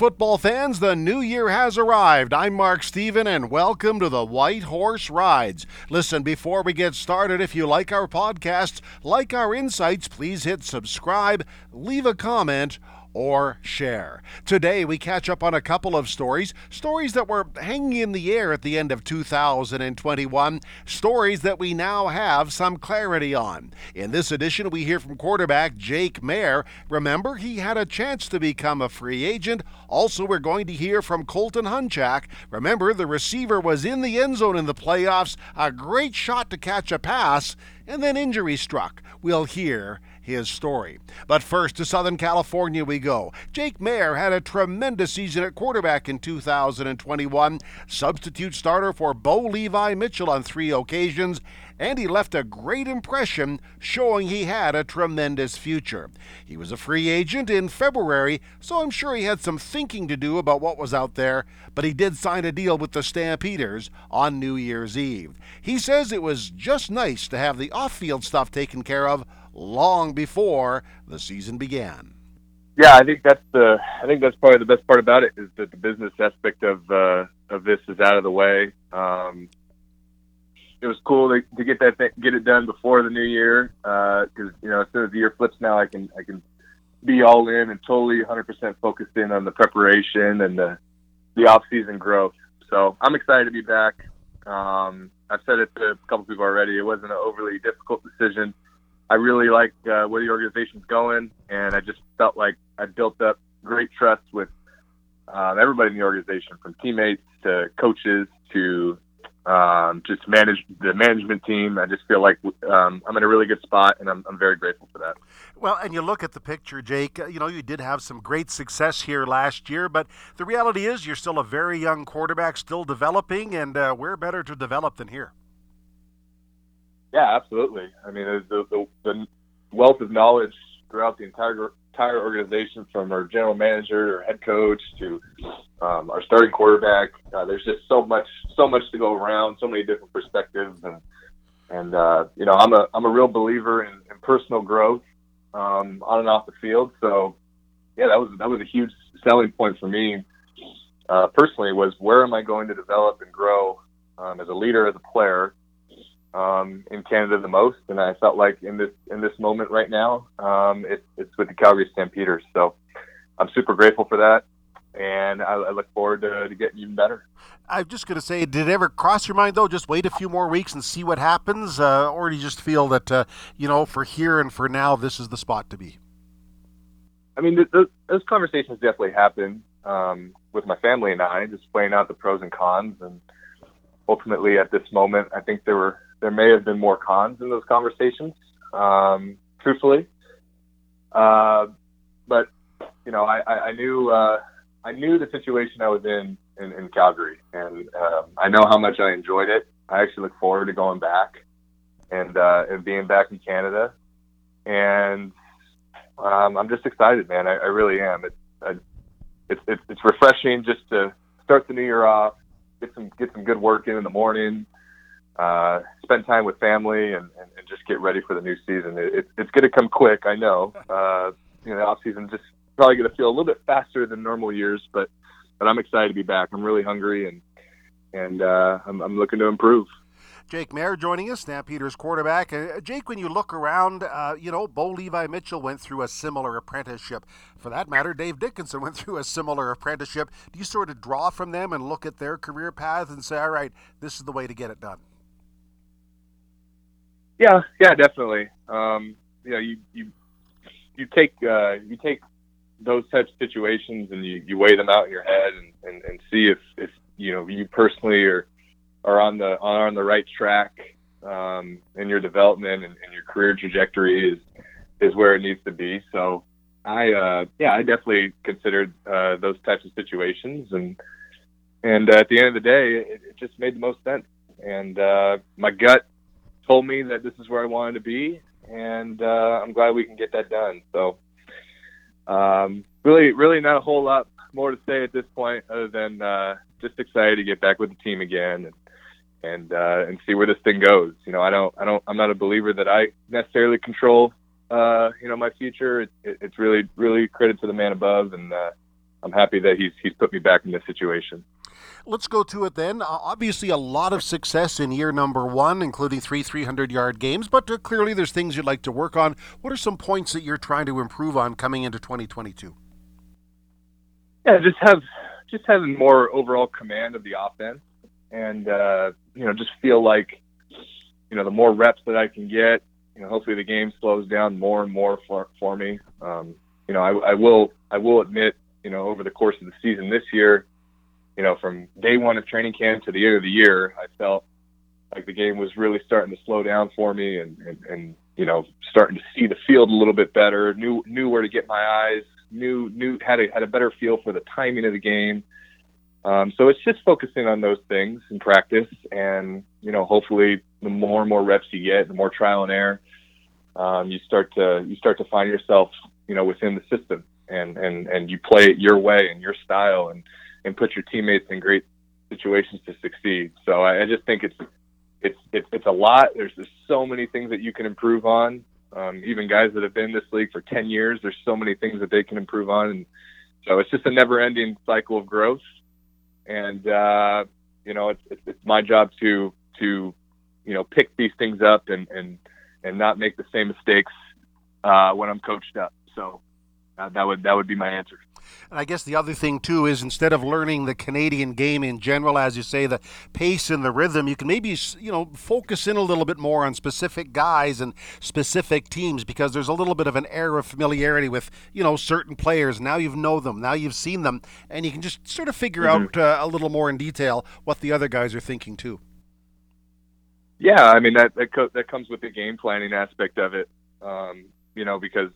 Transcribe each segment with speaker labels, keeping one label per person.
Speaker 1: football fans, the new year has arrived. I'm Mark Steven, and welcome to the White Horse Rides. Listen, before we get started, if you like our podcasts, like our insights, please hit subscribe, leave a comment, or share. Today, we catch up on a couple of stories, stories that were hanging in the air at the end of 2021, stories that we now have some clarity on. In this edition, we hear from quarterback Jake Maier. Remember, he had a chance to become a free agent. Also, we're going to hear from Colton Hunchak. Remember, the receiver was in the end zone in the playoffs, a great shot to catch a pass, and then injury struck. We'll hear his story. But first, to Southern California we go. Jake Maier had a tremendous season at quarterback in 2021, substitute starter for Bo Levi Mitchell on three occasions, and he left a great impression showing he had a tremendous future. He was a free agent in February, so I'm sure he had some thinking to do about what was out there, but he did sign a deal with the Stampeders on New Year's Eve. He says it was just nice to have the off field stuff taken care of long before the season began.
Speaker 2: Yeah, I think that's the. I think that's probably the best part about it is that the business aspect of uh, of this is out of the way. Um, it was cool to, to get that get it done before the new year because uh, you know as soon as the year flips now, I can I can be all in and totally 100% focused in on the preparation and the the off season growth. So I'm excited to be back. Um, I've said it to a couple people already. It wasn't an overly difficult decision. I really like uh, where the organization's going, and I just felt like I built up great trust with um, everybody in the organization, from teammates to coaches to um, just manage the management team. I just feel like um, I'm in a really good spot, and I'm, I'm very grateful for that.
Speaker 1: Well, and you look at the picture, Jake. Uh, you know, you did have some great success here last year, but the reality is you're still a very young quarterback, still developing, and uh, where better to develop than here?
Speaker 2: Yeah, absolutely. I mean, the, the, the wealth of knowledge throughout the entire entire organization, from our general manager or head coach to um, our starting quarterback. Uh, there's just so much, so much to go around, so many different perspectives, and and uh, you know, I'm a I'm a real believer in, in personal growth um, on and off the field. So yeah, that was that was a huge selling point for me uh, personally. Was where am I going to develop and grow um, as a leader, as a player, um, in Canada the most, and I felt like in this in this moment right now, um, it, it's with the Calgary Stampeders. So I'm super grateful for that, and I, I look forward to, to, getting even better.
Speaker 1: I'm just going to say, did it ever cross your mind though? Just wait a few more weeks and see what happens, uh, or do you just feel that uh, you know, for here and for now, this is the spot to be?
Speaker 2: I mean, th- th- those conversations definitely happen um, with my family and I, just playing out the pros and cons, and ultimately at this moment, I think there were there may have been more cons in those conversations, um, truthfully. Uh, but you know, I, I, I knew uh, I knew the situation I was in in, in Calgary, and um, I know how much I enjoyed it. I actually look forward to going back and uh, and being back in Canada, and um, I'm just excited, man. I, I really am. It's, I, it's it's it's refreshing just to start the new year off, get some get some good work in in the morning, uh, spend time with family and, and, and, just get ready for the new season. It, it, it's going to come quick, I know. Uh, you know, off season just probably going to feel a little bit faster than normal years, but but I'm excited to be back. I'm really hungry and and uh, I'm, I'm looking to improve.
Speaker 1: Jake Maier joining us, Snap Stampeders quarterback. Uh, Jake, when you look around, uh, you know, Bo Levi Mitchell went through a similar apprenticeship. For that matter, Dave Dickenson went through a similar apprenticeship. Do you sort of draw from them and look at their career path and say, all right, this is the way to get it done?
Speaker 2: Yeah, yeah, definitely. Um, you know, you you you take uh, you take those types of situations and you, you weigh them out in your head and, and, and see if, if you know you personally are are on the are on the right track um, in your development and, and your career trajectory is is where it needs to be. So I uh, yeah I definitely considered uh, those types of situations and and uh, at the end of the day it, it just made the most sense and uh, my gut told me that this is where I wanted to be, and uh, I'm glad we can get that done. So, um, really, really not a whole lot more to say at this point, other than uh, just excited to get back with the team again and and uh, and see where this thing goes. You know, I don't, I don't, I'm not a believer that I necessarily control, uh, you know, my future. It, it, it's really, really credit to the man above, and uh, I'm happy that he's he's put me back in this situation.
Speaker 1: Let's go to it then. Uh, obviously, a lot of success in year number one, including three 300 yard games, but uh, clearly there's things you'd like to work on. What are some points that you're trying to improve on coming into 2022?
Speaker 2: Yeah, just have just having more overall command of the offense, and uh, you know, just feel like you know the more reps that I can get, you know, hopefully the game slows down more and more for for me. Um, you know, I, I will I will admit, you know, over the course of the season this year, you know, from day one of training camp to the end of the year, I felt like the game was really starting to slow down for me, and and, and you know, starting to see the field a little bit better. Knew knew where to get my eyes. Knew knew had a had a better feel for the timing of the game. Um, so it's just focusing on those things in practice, and you know, hopefully, the more and more reps you get, the more trial and error, um, you start to you start to find yourself, you know, within the system, and and and you play it your way and your style, and and put your teammates in great situations to succeed. So I, I just think it's it's it's it's a lot. There's just so many things that you can improve on. Um, even guys that have been in this league for 10 years, there's so many things that they can improve on. And so it's just a never ending cycle of growth and uh, you know it's, it's, it's my job to to you know pick these things up and and and not make the same mistakes uh, when I'm coached up. So uh, that would that would be my answer.
Speaker 1: And I guess the other thing too is instead of learning the Canadian game in general, as you say, the pace and the rhythm, you can maybe you know focus in a little bit more on specific guys and specific teams because there's a little bit of an air of familiarity with you know certain players. Now you've know them, now you've seen them, and you can just sort of figure mm-hmm. out uh, a little more in detail what the other guys are thinking too.
Speaker 2: Yeah, I mean that that, co- that comes with the game planning aspect of it. Um, you know, because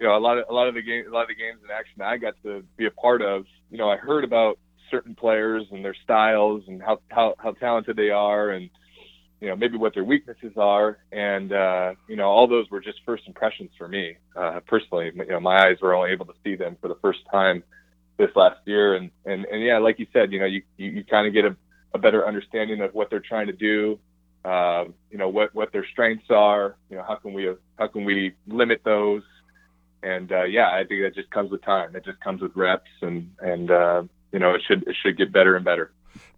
Speaker 2: you know, a lot of a lot of the game, a lot of the games in action I got to be a part of. You know, I heard about certain players and their styles and how how how talented they are, and you know maybe what their weaknesses are, and uh, you know all those were just first impressions for me uh, personally. You know, my eyes were only able to see them for the first time this last year, and and and yeah, like you said, you know, you you, you kind of get a, a better understanding of what they're trying to do. Uh, you know what what their strengths are. You know how can we how can we limit those and uh, yeah, I think that just comes with time. It just comes with reps, and and uh, you know it should it should get better and better.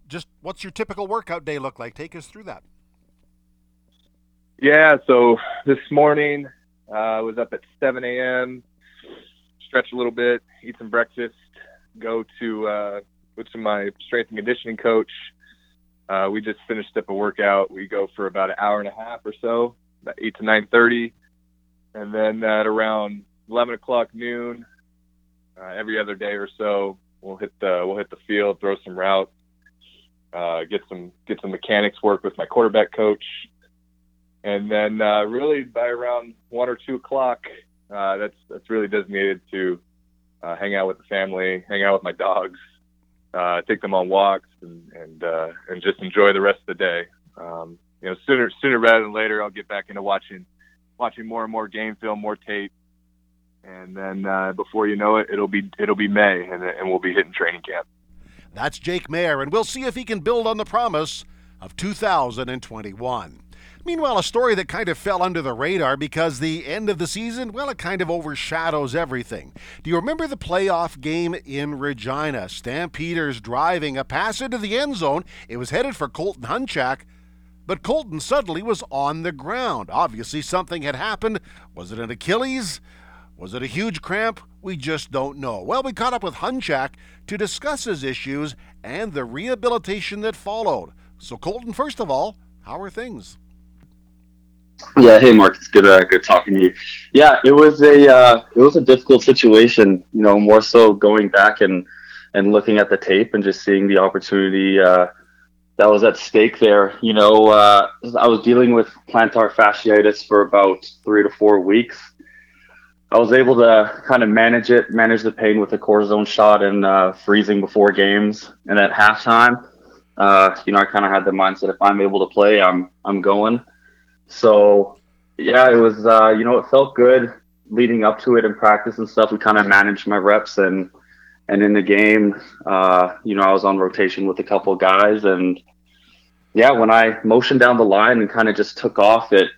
Speaker 1: Just what's your typical workout day look like? Take us through that.
Speaker 2: Yeah, so this morning uh, I was up at 7 a.m. Stretch a little bit, eat some breakfast, go to uh, go to my strength and conditioning coach. Uh, we just finished up a workout. We go for about an hour and a half or so, about eight to nine thirty, and then at around 11 o'clock noon uh, every other day or so. We'll hit the we'll hit the field, throw some routes, uh, get some get some mechanics work with my quarterback coach, and then uh, really by around one or two o'clock, uh, that's that's really designated to uh, hang out with the family, hang out with my dogs, uh, take them on walks, and and and just enjoy the rest of the day. Um, you know, sooner sooner rather than later, I'll get back into watching watching more and more game film, more tape, and then uh, before you know it, it'll be it'll be May, and, and we'll be hitting training camp.
Speaker 1: That's Jake Maier, and we'll see if he can build on the promise of 2021. Meanwhile, a story that kind of fell under the radar because the end of the season, well, it kind of overshadows everything. Do you remember the playoff game in Regina? Stampeders driving a pass into the end zone. It was headed for Colton Hunchak, but Colton suddenly was on the ground. Obviously, something had happened. Was it an Achilles? Was it a huge cramp? We just don't know. Well, we caught up with Hunchak to discuss his issues and the rehabilitation that followed. So, Colton, first of all, how are things?
Speaker 3: Yeah, hey Mark, it's good, uh, good talking to you. Yeah, it was a uh, it was a difficult situation. You know, more so going back and and looking at the tape and just seeing the opportunity uh, that was at stake there. You know, uh, I was dealing with plantar fasciitis for about three to four weeks, I was able to kind of manage it, manage the pain with a cortisone shot and uh, freezing before games. And at halftime, uh, you know, I kind of had the mindset if I'm able to play, I'm I'm going. So yeah, it was uh, you know it felt good leading up to it in practice and stuff. We kind of managed my reps and and in the game, uh, you know, I was on rotation with a couple guys and yeah, when I motioned down the line and kind of just took off, it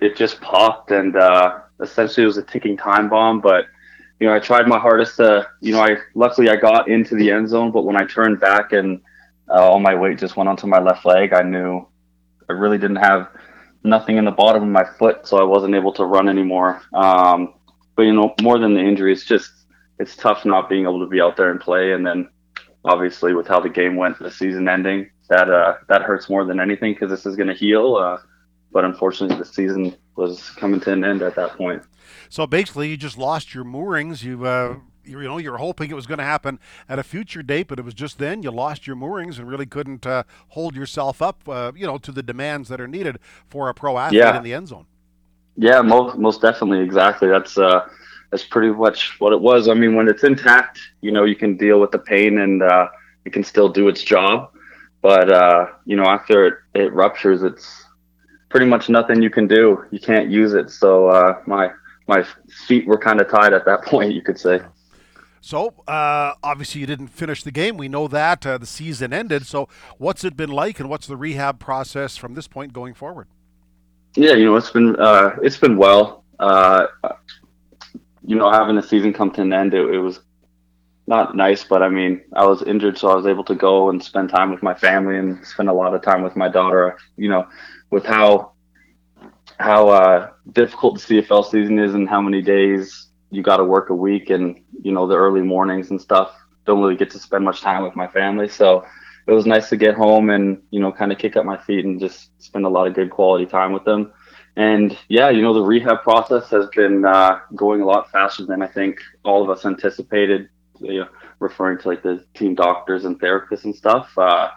Speaker 3: it just popped and uh, essentially it was a ticking time bomb, but you know, I tried my hardest to, you know, I luckily I got into the end zone, but when I turned back and uh, all my weight just went onto my left leg, I knew I really didn't have nothing in the bottom of my foot, so I wasn't able to run anymore. Um, but you know, more than the injury, it's just it's tough not being able to be out there and play, and then obviously with how the game went, the season ending, that uh, that hurts more than anything because this is going to heal. Uh, but unfortunately, the season was coming to an end at that point.
Speaker 1: So basically, you just lost your moorings. You, uh, you, know, you're hoping it was going to happen at a future date, but it was just then you lost your moorings and really couldn't uh, hold yourself up, uh, you know, to the demands that are needed for a pro athlete yeah. in the end zone.
Speaker 3: Yeah, most most definitely, exactly. That's uh, that's pretty much what it was. I mean, when it's intact, you know, you can deal with the pain and uh, it can still do its job. But uh, you know, after it, it ruptures, it's pretty much nothing you can do. You can't use it. So uh, my my feet were kind of tied at that point, you could say.
Speaker 1: So uh, obviously you didn't finish the game. We know that uh, the season ended. So what's it been like, and what's the rehab process from this point going forward?
Speaker 3: Yeah, you know it's been uh, it's been well. Uh, you know, having the season come to an end, it, it was not nice, but I mean, I was injured, so I was able to go and spend time with my family and spend a lot of time with my daughter. You know, with how how uh, difficult the CFL season is and how many days you got to work a week and you know the early mornings and stuff. Don't really get to spend much time with my family, so it was nice to get home and you know kind of kick up my feet and just spend a lot of good quality time with them. And yeah, you know the rehab process has been uh, going a lot faster than I think all of us anticipated. You know, referring to like the team doctors and therapists and stuff. Uh,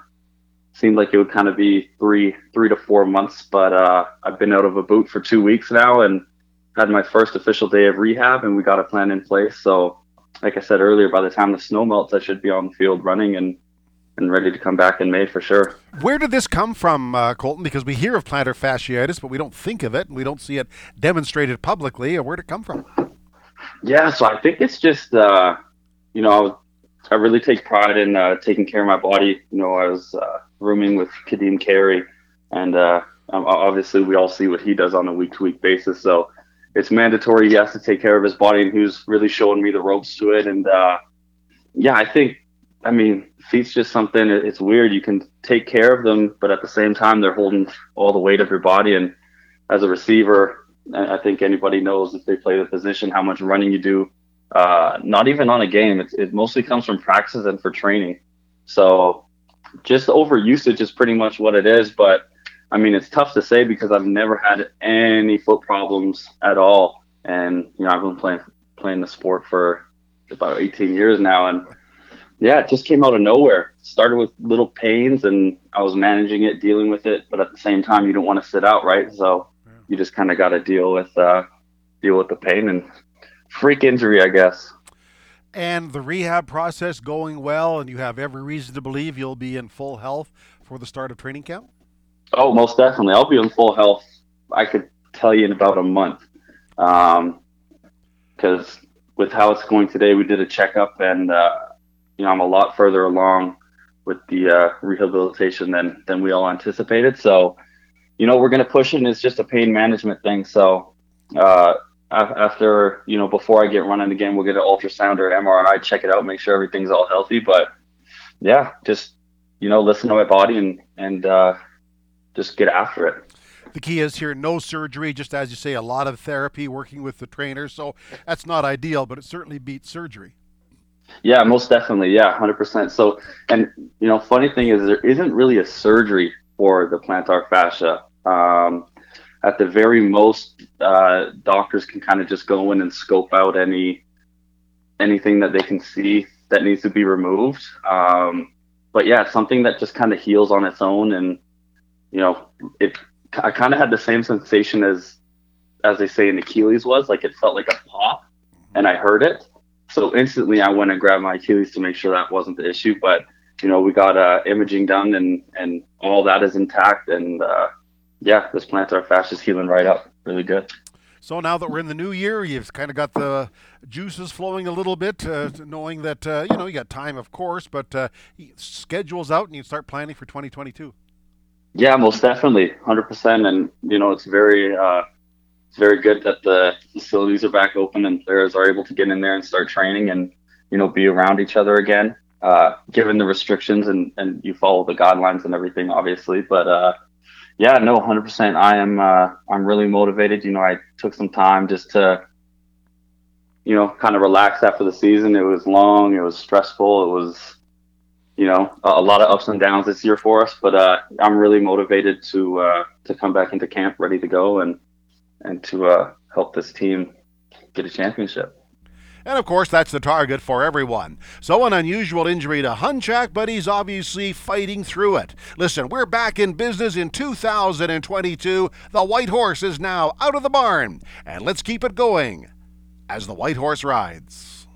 Speaker 3: seemed like it would kind of be three three to four months, but uh, I've been out of a boot for two weeks now and had my first official day of rehab, and we got a plan in place. So, like I said earlier, by the time the snow melts, I should be on the field running and and ready to come back in May for sure.
Speaker 1: Where did this come from, uh, Colton? Because we hear of plantar fasciitis, but we don't think of it, and we don't see it demonstrated publicly. Where did it come from?
Speaker 3: Yeah, so I think it's just, uh, you know, I really take pride in uh, taking care of my body. You know, I was uh, rooming with Kadeem Carey, and uh, um, obviously we all see what he does on a week to week basis. So it's mandatory. He has to take care of his body, and he was really showing me the ropes to it. And uh, yeah, I think, I mean, feet's just something. It's weird. You can take care of them, but at the same time, they're holding all the weight of your body. And as a receiver, I think anybody knows if they play the position how much running you do. Uh, not even on a game. It, it mostly comes from practices and for training. So just over usage is pretty much what it is. But I mean, it's tough to say because I've never had any foot problems at all, and you know, I've been playing playing the sport for about 18 years now, and yeah, it just came out of nowhere. Started with little pains, and I was managing it, dealing with it, but at the same time, you don't want to sit out, right? So you just kind of got to deal with uh, deal with the pain and freak injury, I guess
Speaker 1: and the rehab process going well, and you have every reason to believe you'll be in full health for the start of training camp?
Speaker 3: Oh, most definitely. I'll be in full health. I could tell you in about a month. Because um, with how it's going today, we did a checkup, and uh, you know I'm a lot further along with the uh, rehabilitation than than we all anticipated. So, you know, we're going to push it, and it's just a pain management thing. So, uh, after you know before I get running again, we'll get an ultrasound or an MRI, check it out, make sure everything's all healthy. But yeah, just you know listen to my body and and uh, just get after it.
Speaker 1: The key is here no surgery, just as you say, a lot of therapy, working with the trainer. So that's not ideal, but it certainly beats surgery.
Speaker 3: Yeah, most definitely. Yeah, hundred percent. So, and you know, funny thing is, there isn't really a surgery for the plantar fascia. Um, at the very most, uh, doctors can kind of just go in and scope out any anything that they can see that needs to be removed. Um, but yeah, something that just kind of heals on its own, and you know, it. I kind of had the same sensation as as they say in Achilles was like it felt like a pop, and I heard it. So instantly, I went and grabbed my Achilles to make sure that wasn't the issue. But you know, we got uh, imaging done, and and all that is intact, and uh, yeah, this plantar fascia is healing right up. Really good.
Speaker 1: So now that we're in the new year, you've kind of got the juices flowing a little bit, uh, knowing that uh, you know you got time, of course, but uh, schedules out and you start planning for 2022.
Speaker 3: Yeah, most definitely, hundred percent. And you know, it's very, uh, it's very good that the facilities are back open and players are able to get in there and start training and you know be around each other again. Uh, given the restrictions and and you follow the guidelines and everything, obviously, but uh, yeah, no, 100%. I am. Uh, I'm really motivated. You know, I took some time just to, you know, kind of relax after the season. It was long. It was stressful. It was, you know, a, a lot of ups and downs this year for us. But uh, I'm really motivated to uh, to come back into camp ready to go and and to uh, help this team get a championship.
Speaker 1: And of course, that's the target for everyone. So, an unusual injury to Hunchak, but he's obviously fighting through it. Listen, we're back in business in 2022. The White Horse is now out of the barn. And let's keep it going as the White Horse rides.